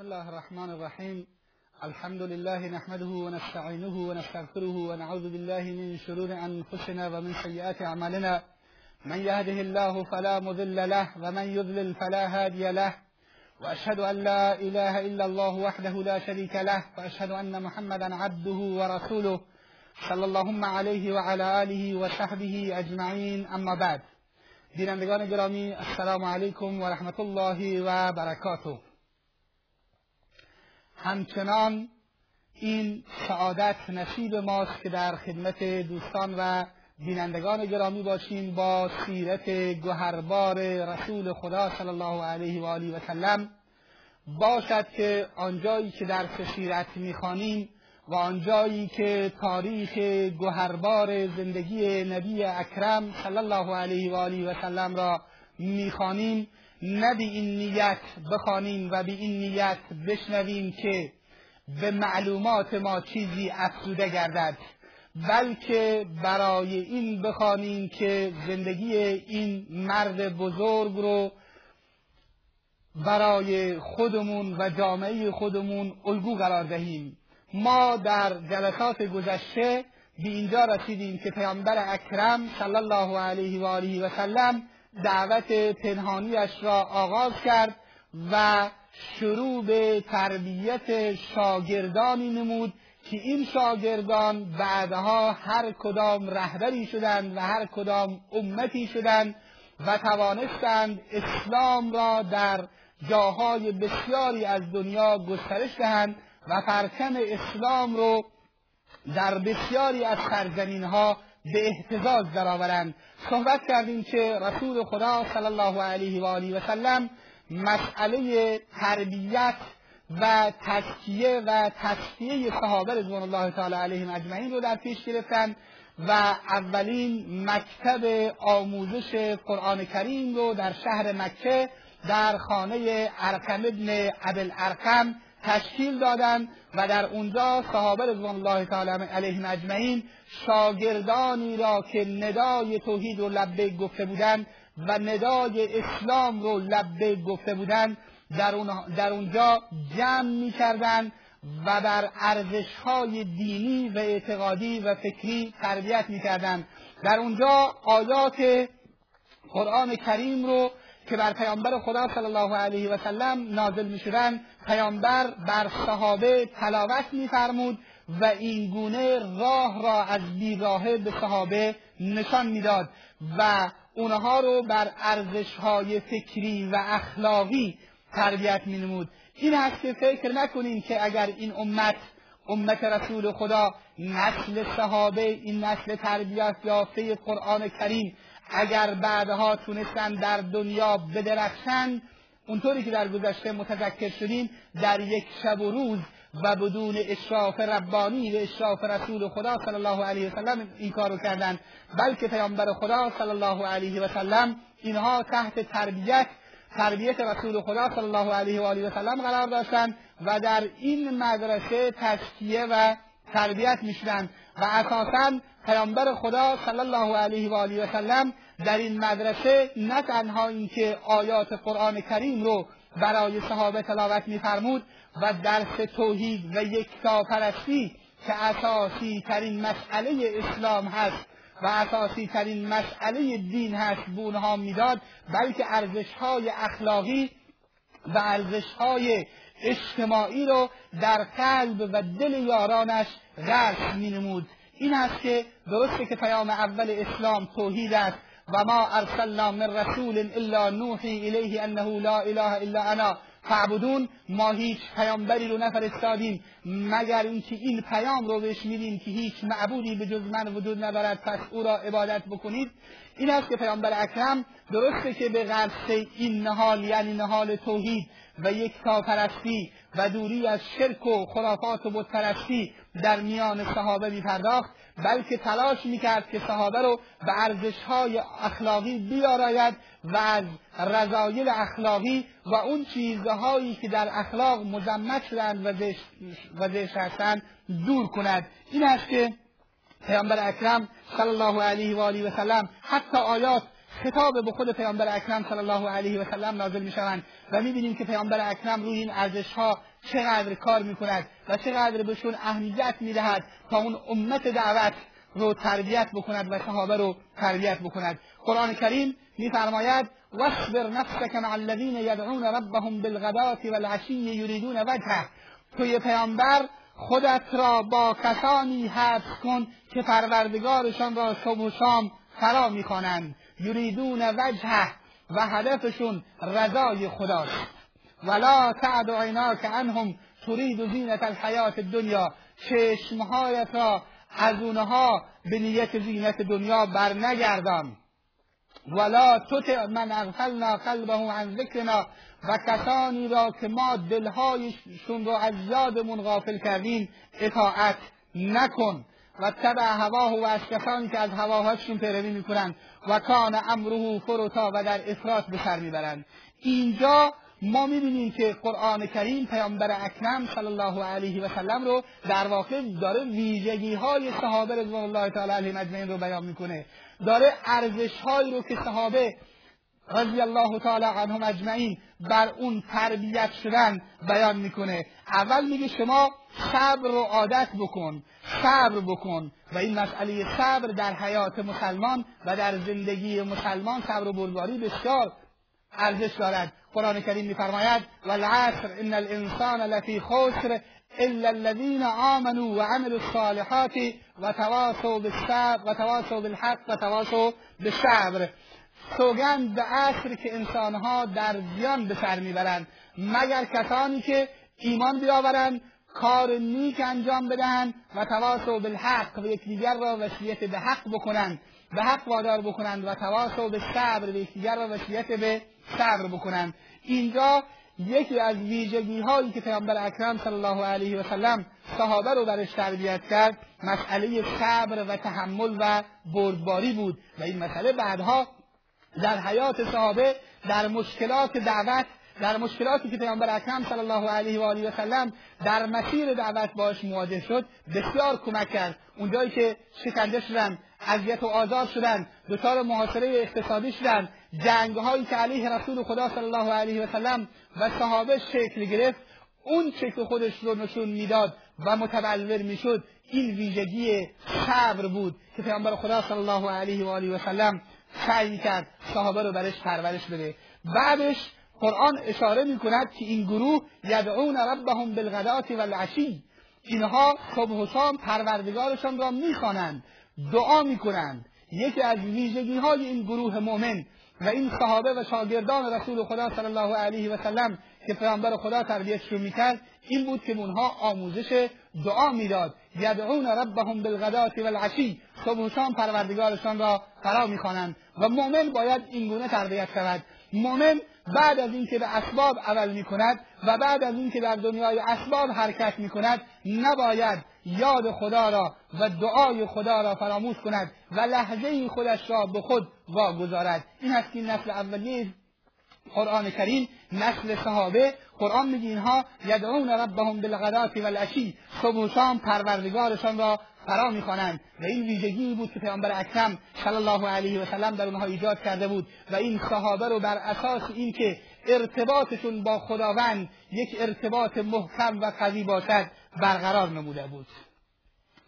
بسم الله الرحمن الرحیم الحمد لله نحمده ونستعینه ونستغفره ونعوذ بالله من شرور أنفسنا ومن سیئات أعمالنا. من يهده الله فلا مضل له ومن يضلل فلا هادي له. وأشهد أن لا إله إلا الله وحده لا شريك له. وأشهد أن محمدا عبده ورسوله صلى اللهم عليه وعلى آله وصحبه اجمعین أما بعد. بینندگان گرامی السلام علیکم و رحمت الله و برکاته همچنان این سعادت نصیب ماست که در خدمت دوستان و بینندگان گرامی باشیم با سیرت گوهربار رسول خدا صلی الله علیه و آله و سلم. باشد که آنجایی که در سیرت می‌خوانیم و آنجایی که تاریخ گوهربار زندگی نبی اکرم صلی الله علیه و آله و سلم را می‌خوانیم نه به این نیت بخوانیم و به این نیت بشنویم که به معلومات ما چیزی افزوده گردد بلکه برای این بخوانیم که زندگی این مرد بزرگ رو برای خودمون و جامعه خودمون الگو قرار دهیم. ما در جلسات گذشته به اینجا رسیدیم که پیامبر اکرم صلی الله علیه و آله و سلم دعوت پنهانیش را آغاز کرد و شروع به تربیت شاگردانی نمود که این شاگردان بعدها هر کدام رهبری شدند و هر کدام امتی شدند و توانستند اسلام را در جاهای بسیاری از دنیا گسترش دهند و پرچم اسلام رو در بسیاری از سرزمین ها به احتزاز درآورند. صحبت کردیم که رسول خدا صلی الله علیه و آله و سلم مسئله تربیت و تزکیه و تصفیه صحابه رضوان الله تعالی علیهم اجمعین رو در پیش گرفتن و اولین مکتب آموزش قرآن کریم رو در شهر مکه در خانه ارقم ابن عبل ارقم تشکیل دادند و در اونجا صحابه رضوان الله تعالی علیهم اجمعین شاگردانی را که ندای توحید رو لبه گفته بودند و ندای اسلام رو لبه گفته بودند در, در اونجا جمع می‌کردند و بر ارزش های دینی و اعتقادی و فکری تربیت می‌کردند. در اونجا آیات قرآن کریم رو که بر پیامبر خدا صلی الله علیه و سلم نازل می شدن پیامبر بر صحابه تلاوت میفرمود و این گونه راه را از بیراهه به صحابه نشان می‌داد و اونها رو بر ارزش های فکری و اخلاقی تربیت می نمود این هست که فکر نکنیم که اگر این امت امت رسول خدا نسل صحابه این نسل تربیت یافته قرآن کریم اگر بعدها تونستن در دنیا بدرخشند اونطوری که در گذشته متذکر شدیم در یک شب و روز و بدون اشراف ربانی و اشراف رسول خدا صلی الله علیه و سلم این کارو کردن بلکه پیامبر خدا صلی الله علیه و سلم اینها تحت تربیت تربیت رسول خدا صلی الله علیه و آله و سلم قرار داشتند و در این مدرسه تزکیه و تربیت می‌شدن. و اساسا پیامبر خدا صلی الله علیه و آله و سلم در این مدرسه نه تنها اینکه آیات قرآن کریم رو برای صحابه تلاوت میفرمود و درس توحید و یکتاپرستی که اساسی ترین مسئله اسلام هست و اساسی ترین مسئله دین هست به اونها می‌داد بلکه ارزش های اخلاقی و ارزش های اجتماعی رو در قلب و دل یارانش غرس می نمود این است که درسته که پیام اول اسلام توحید است و ما ارسلنا من رسول الا نوحی الیه انه لا اله الا انا. فعبدون ما هیچ پیامبری رو نفرستادیم. مگر اینکه این پیام رو بهش میدیم که هیچ معبودی به جز من وجود ندارد پس او را عبادت بکنید؟ این است که پیامبر اکرم درسته که به قصد این نهال یعنی نهال توحید و یک پرستی و دوری از شرک و خرافات و بتپرستی در میان صحابه میپرداخت بلکه تلاش می‌کرد که صحابه رو به ارزشهای اخلاقی بیاراید و از رضایل اخلاقی و اون چیزهایی که در اخلاق مزمت شدند و زشت هستند دور کند. این است که پیامبر اکرم صلی الله علیه و آله و سلم حتی آیات خطاب به خود پیامبر اکرم صلی الله علیه و سلم نازل می‌شوند و می‌بینیم که پیامبر اکرم روی این ارزش ها چقدر کار می‌کند و چقدر بهشون اهمیت می‌دهد تا اون امت دعوت رو تربیت بکند و صحابه رو تربیت بکند. قرآن کریم میفرماید واصبر نفسك مع الذين يدعون ربهم بالغداة والعشی یریدون وجهه. توی پیامبر خودت را با کسانی حبس کن که پروردگارشان را صبح و شام فرا می‌خوانند یریدون وجهه و هدفشون رضای خداست ولا تعد عیناک عنهم ترید زینت الحیات دنیا چشمهایت را از اونها به نیت زینت دنیا برنگردان. ولا تطع من اغفلنا قلبه عن ذکرنا. و کسانی را که ما دلهایشون رو از یادمون غافل کردیم اطاعت نکن. و تبع هواه و از که از هواهاشون پیروی می‌کنند و کان امره فروتا و در افراط به سر می‌برند. اینجا ما می‌بینیم که قرآن کریم پیامبر اکرم صلی الله علیه و سلم رو در واقع داره ویژگی های صحابه رضوان الله تعالی علیهم اجمعین رو بیان می‌کنه. داره ارزش هایی رو که صحابه رضی الله تعالی عنهم اجمعین بر اون تربیت شدن بیان می‌کنه. اول میگه شما صبر رو عادت بکن صبر بکن. و این مسئله صبر در حیات مسلمان و در زندگی مسلمان صبر و بردباری بسیار ارزش دارد. قرآن کریم میفرماید والعصر ان الانسان لفی خسر الا الذين آمنوا وعملوا الصالحات وتواصوا بالصبر وتواصوا بالحق وتواصوا بالصبر. سوگند به عصر که انسانها در زیان به سر می‌برند. مگر کسانی که ایمان بیاورند کار نیک انجام بدهند و تواصوا بالحق و یکدیگر را وصیت به حق بکنند. به حق وادار بکنند و تواصوا به صبر و یکدیگر را وصیت به صبر بکنند. اینجا یکی از ویژگی هایی که پیامبر اکرم صلی الله علیه و سلم صحابه رو برش تربیت کرد مسئله صبر و تحمل و بردباری بود. و این مسئله بعدها در حیات صحابه در مشکلات دعوت در مشکلاتی که پیامبر اکرم صلی الله علیه و آله و سلم در مسیر دعوت باش مواجه شد بسیار کمک کرد. اونجایی که شکنجه شدن اذیت و آزار شدن دچار محاصره اقتصادی شدن جنگ هایی که علیه رسول خدا صلی الله علیه و سلم و صحابه شکل گرفت اون شکل خودش رو نشون می‌داد و متبلور می‌شد. این ویژگی صبر بود که پیامبر خدا صلی الله علیه و آله و سلم سعی کرد صحابه رو برش پرورش بده. بعدش قرآن اشاره می کند که این گروه یدعون ربهم بالغدات والعشی. اینها صبح و شام پروردگارشان را می‌خوانند دعا می‌کنند. یکی از ویژگی های این گروه مؤمن و این صحابه و شاگردان رسول خدا صلی الله علیه و سلم که پیامبر خدا تربیتشون می‌کرد این بود که اونها آموزش دعا می‌داد. یدعون ربهم بالغدات والعشی. صبح و شام پروردگارشان را فرا می‌خوانند و مؤمن باید اینگونه تربیت شود. مؤمن بعد از اینکه به اسباب عمل می کند و بعد از اینکه در دنیای اسباب حرکت می کند نباید یاد خدا را و دعای خدا را فراموش کند و لحظه خودش را به خود واگذارد. این است که نسل اولیه قرآن کریم نسل صحابه. قرآن میگه اینها یدعون ربهم بالغدات والعشی. صبح و شام پروردگارشان را فرا می‌خوانند. و این ویژگی بود که پیامبر اکرم صلی الله علیه و سلم در اونها ایجاد کرده بود و این صحابه رو بر اساس اینکه ارتباطشون با خداوند یک ارتباط محکم و قوی باشد برقرار نموده بود.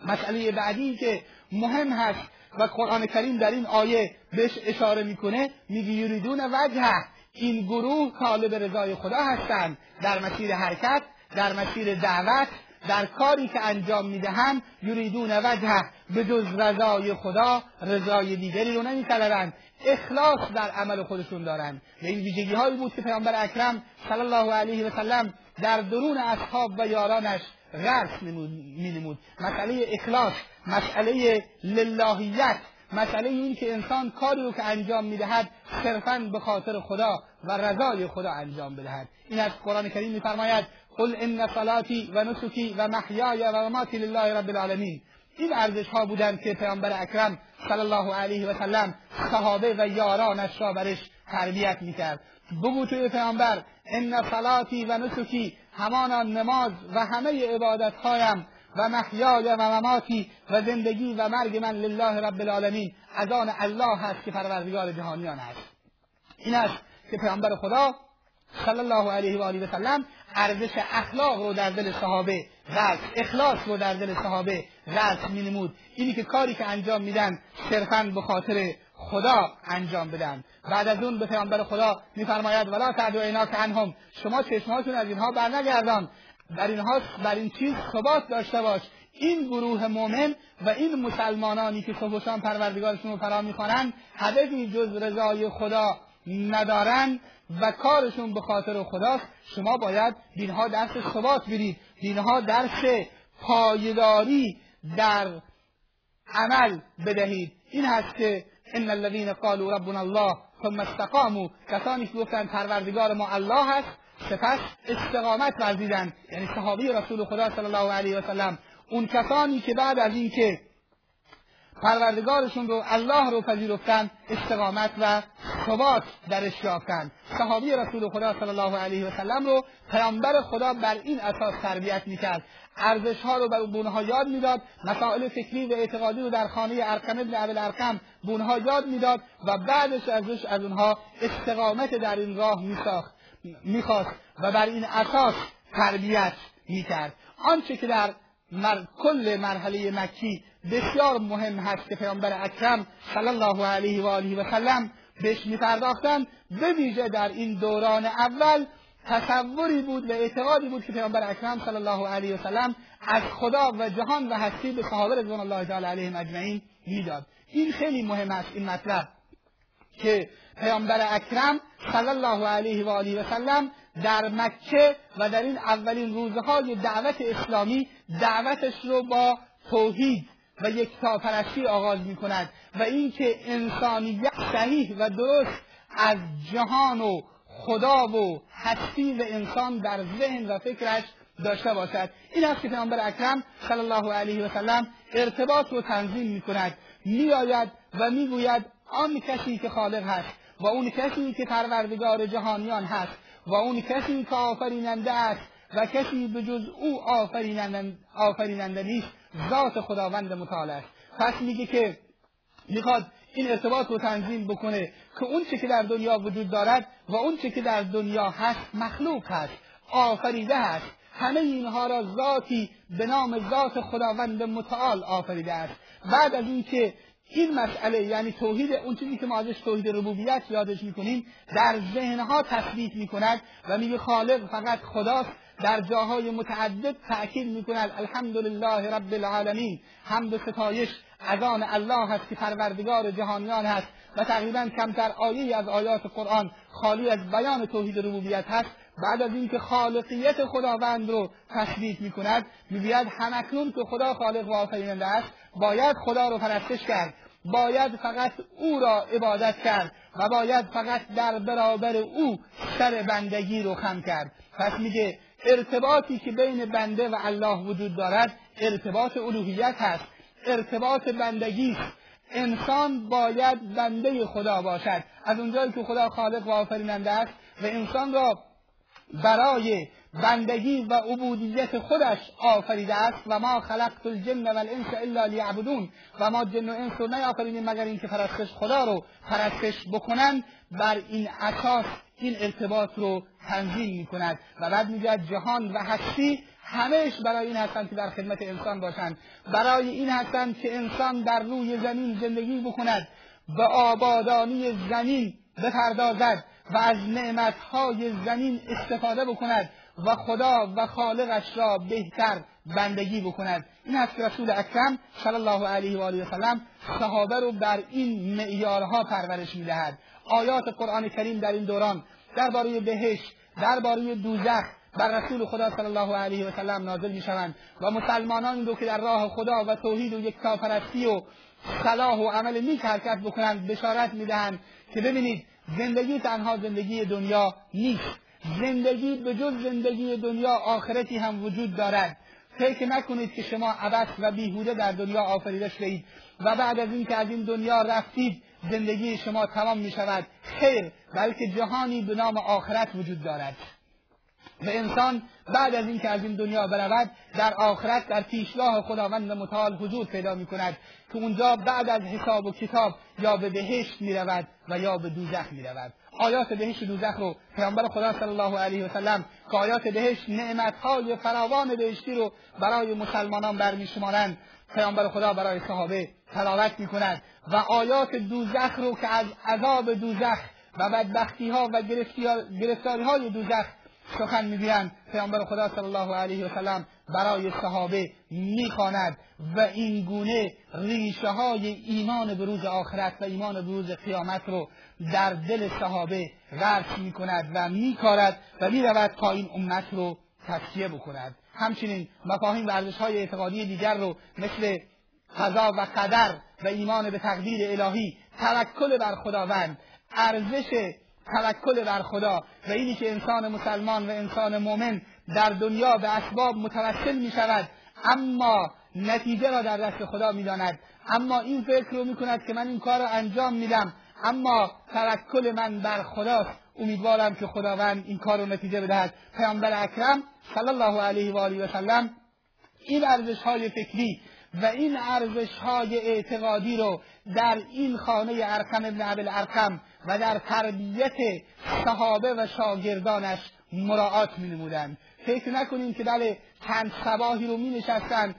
مسئله بعدی که مهم هست و قرآن کریم در این آیه بهش اشاره می‌کنه میگه یریدون وجه این گروه طالب رضای خدا هستند. در مسیر حرکت در مسیر دعوت در کاری که انجام می‌دهند یریدون وجه به جز رضای خدا رضای دیگری رو نمیطلبند. اخلاص در عمل خودشون دارند. و این ویژگی هایی بود که پیامبر اکرم صلی الله علیه و سلم در درون اصحاب و یارانش غرس مینمود. مسئله اخلاص مسئله للهیت. مسئله این که انسان کاری رو که انجام می‌دهد صرفا به خاطر خدا و رضای خدا انجام بدهد. این از قرآن کریم میفرماید قل ان صلاتی و نسکی و محیای و مماتی لله رب العالمین. این ارزش ها بودند که پیامبر اکرم صلی الله علیه و سلم صحابه و یارانش را برش تربیت می‌کرد. بگو توی پیامبر ان صلاتی و نسکی همانا نماز و همه عبادت هایم و محیای و مماتی و زندگی و مرگ من لله رب العالمین. از آن الله هست که پروردگار جهانیان است. این است که پیامبر خدا صلی الله علیه و آله و سلم ارزش اخلاق رو در دل صحابه رأس اخلاص رو در دل صحابه رأس مینمود. اینی که کاری که انجام میدن صرفا به خاطر خدا انجام بدن. بعد از اون به پیامبر خدا میفرماید ولا تعدو عیناک عنهم. شما چشمهاتون از اینها برنگردان. در اینها بر این چیز ثبات داشته باش. این گروه مؤمن و این مسلمانانی که صبح و شام پروردگارشون رو فرا می‌خوانند هدفی جز رضای خدا ندارن و کارشون به خاطر خداست. شما باید دینها درس ثبات بدید. دینها درس پایداری در عمل بدهید. این هست که ان الذين قالوا ربنا الله ثم استقاموا. کسانی که گفتن پروردگار ما الله هست سپس استقامت ورزیدن. یعنی صحابی رسول خدا صلی الله علیه و سلم اون کسانی که بعد از اینکه پروردگارشون رو الله رو پذیرفتن استقامت و ثبات درش یافتن. صحابی رسول خدا صلی الله علیه و سلم رو پیامبر خدا بر این اساس تربیت می‌کرد. ارزش ها رو به بونها یاد می‌داد مسائل فکری و اعتقادی رو در خانه ارقم ابن ابل ارقم بونها یاد می‌داد و بعدش ازش از اونها استقامت در این راه میساخت. می‌خواست و بر این اساس تربیت می‌کرد. آنچه که در مر... کل مرحله مکی بسیار مهم هست که پیامبر اکرم صلی الله علیه و آله و سلم بهش میپرداختن به ویژه در این دوران اول تصوری بود و اعتقادی بود که پیامبر اکرم صلی الله علیه و سلم از خدا و جهان و هستی به صحابه رضوان الله تعالی علیهم اجمعین می‌داد. این خیلی مهم است این مطلب. که پیامبر اکرم صلی الله علیه و آله و سلم در مکه و در این اولین روزهای دعوت اسلامی دعوتش رو با توحید و یکتاپرستی آغاز می کند و اینکه انسانیت صحیح و درست از جهان و خدا و هستی و انسان در ذهن و فکرش داشته باشد. این است که پیامبر اکرم صلی الله علیه و سلم ارتباط رو تنظیم می کند میآید و می‌گوید آن کسی که خالق هست و اون کسی که پروردگار جهانیان هست و اون کسی که آفریننده است و کسی به جز او آفریننده نیست ذات خداوند متعال است. پس میگه که می‌خواد این ارتباط رو تنظیم بکنه که اون چه که در دنیا وجود دارد و اون چه که در دنیا هست مخلوق هست آفریده هست. همه اینها را ذاتی به نام ذات خداوند متعال آفریده است. بعد از اینکه این مسئله یعنی توحید اون چیزی که ما ازش توحید ربوبیت یادش می‌کنیم در ذهنها تثبیت می‌کند و میگه خالق فقط خداست در جاهای متعدد تأکید می‌کند الحمدلله رب العالمین حمد و ستایش از الله هست که پروردگار جهانیان هست و تقریبا کمتر آیه از آیات قرآن خالی از بیان توحید ربوبیت هست. بعد از اینکه خالقیت خداوند رو تثبیت می‌کند می‌گوید همکنون که خدا خالق و آفریننده است باید خدا رو پرستش کرد. باید فقط او را عبادت کرد و باید فقط در برابر او سر بندگی رو خم کرد. پس میگه ارتباطی که بین بنده و الله وجود دارد ارتباط الوهیت هست ارتباط بندگی انسان باید بنده خدا باشد. از اونجایی که خدا خالق و آفریننده است و انسان را برای بندگی و عبودیت خودش آفریده است و ما خلقت الجن و الانس الا لیعبدون و ما جن و انس رو نیافریدیم مگر اینکه پرستش خدا رو پرستش بکنند. بر این اساس این ارتباط رو تنظیم می کند و بعد می‌گوید جهان و هستی همهش برای این هستند که در خدمت انسان باشند. برای این هستند که انسان در روی زمین زندگی بکند. به آبادانی زمین بپردازد و از نعمتهای زمین استفاده بکند. و خدا و خالقش را بهتر بندگی بکند. این است که رسول اکرم صلی الله علیه و آله و سلم صحابه رو بر این معیارها پرورش می‌دهد. آیات قرآن کریم در این دوران درباره بهشت درباره دوزخ بر رسول خدا صلی الله علیه و سلم نازل می‌شوند و مسلمانان رو که در راه خدا و توحید و یکتاپرستی و صلاح و عمل نیک حرکت بکنند بشارت می‌دهند که ببینید زندگی تنها زندگی دنیا نیست. زندگی به جز زندگی دنیا آخرتی هم وجود دارد. فکر نکنید که شما عبس و بیهوده در دنیا آفریده شدید و بعد از اینکه از این دنیا رفتید زندگی شما تمام می شود خیر بلکه جهانی به نام آخرت وجود دارد. و انسان بعد از اینکه از این دنیا برود در آخرت در پیشگاه خداوند متعال حضور پیدا می کند که اونجا بعد از حساب و کتاب یا به بهشت می رود و یا به دوزخ می رود آیات بهشت و دوزخ رو پیامبر خدا صلی الله علیه و سلم که آیات بهشت نعمتهای فراوان بهشتی رو برای مسلمانان برمیشمارند. پیامبر خدا برای صحابه تلاوت می کند و آیات دوزخ رو که از عذاب دوزخ و بدبختی ها و گرفتاری های دوزخ سخن می‌گویند. پیامبر خدا صلی الله علیه و سلم برای صحابه می‌خواند و این گونه ریشه های ایمان به روز آخرت و ایمان به روز قیامت رو در دل صحابه غرس می کند و میکارد و می‌رود تا این امت رو تصفیه بکند. همچنین مفاهیم و های اعتقادی دیگر رو مثل قضا و قدر و ایمان به تقدیر الهی توکل بر خداوند ارزش توکل بر خدا و اینی که انسان مسلمان و انسان مؤمن در دنیا به اسباب متوسل می شود. اما نتیجه را در دست خدا می داند. اما این فکر رو می کند که من این کار را انجام میدم اما توکل من بر خداست. امیدوارم که خداوند این کار رو نتیجه بدهد. پیامبر اکرم صلی الله علیه و آله و سلم این ارزش های فکری و این ارزش های اعتقادی رو در این خانه ارکم ابن عبل ارکم و در تربیت صحابه و شاگردانش مراعات می نمودن. فکر نکنیم که بله چند سباهی رو می نشستن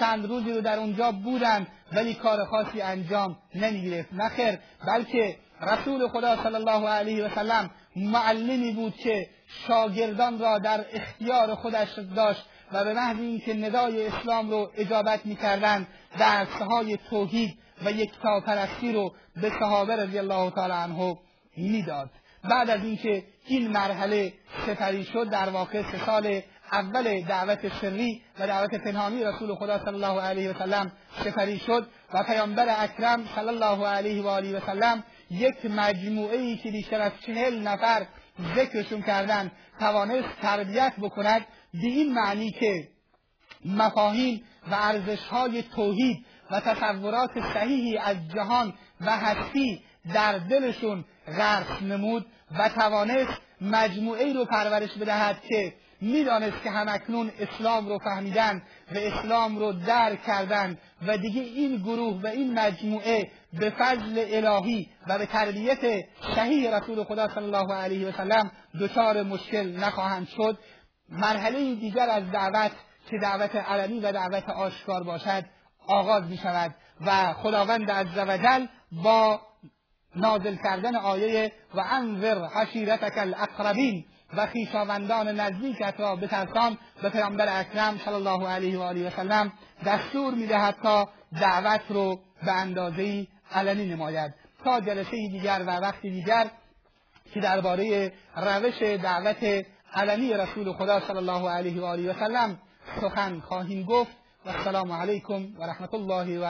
چند روزی رو در اونجا بودن ولی کار خاصی انجام نمی گرفت نخیر بلکه رسول خدا صلی الله علیه و سلم معلمی بود که شاگردان را در اختیار خودش داشت و به محض اینکه ندای اسلام رو اجابت می‌کردند درسهای توحید و یکتاپرستی رو به صحابه رضی الله تعالی عنه می‌داد. بعد از اینکه این مرحله سپری شد در واقع سه سال اول دعوت سری و دعوت پنهانی رسول خدا صلی الله علیه و سلم سپری شد و پیامبر اکرم صلی الله علیه و آله و سلم یک مجموعه ای که بیشتر از چهل نفر ذکرشون کردن توانست تربیت بکند به این معنی که مفاهیم و ارزشهای توحید و تصورات صحیحی از جهان و هستی در دلشون غرس نمود و توانست مجموعه رو پرورش بدهد که می‌دانست که همکنون اسلام رو فهمیدن و اسلام رو درک کردند و دیگه این گروه و این مجموعه به فضل الهی و به تربیت صحیح رسول خدا صلی الله علیه و سلم دچار مشکل نخواهند شد. مرحله دیگر از دعوت که دعوت علنی و دعوت آشکار باشد آغاز می شود و خداوند عزوجل با نازل کردن آیه و انذر حشیرتک الاقربین و خیشاوندان نزدیکت را بترسان به پیامبر اکرم صلی الله علیه و آله و سلم دستور می‌دهد تا دعوت رو به اندازه علنی نماید. تا جلسه دیگر و وقتی دیگر که درباره روش دعوت علنی رسول خدا صلی الله علیه و آله و سلم سخن خواهیم گفت. و السلام علیکم و رحمت الله و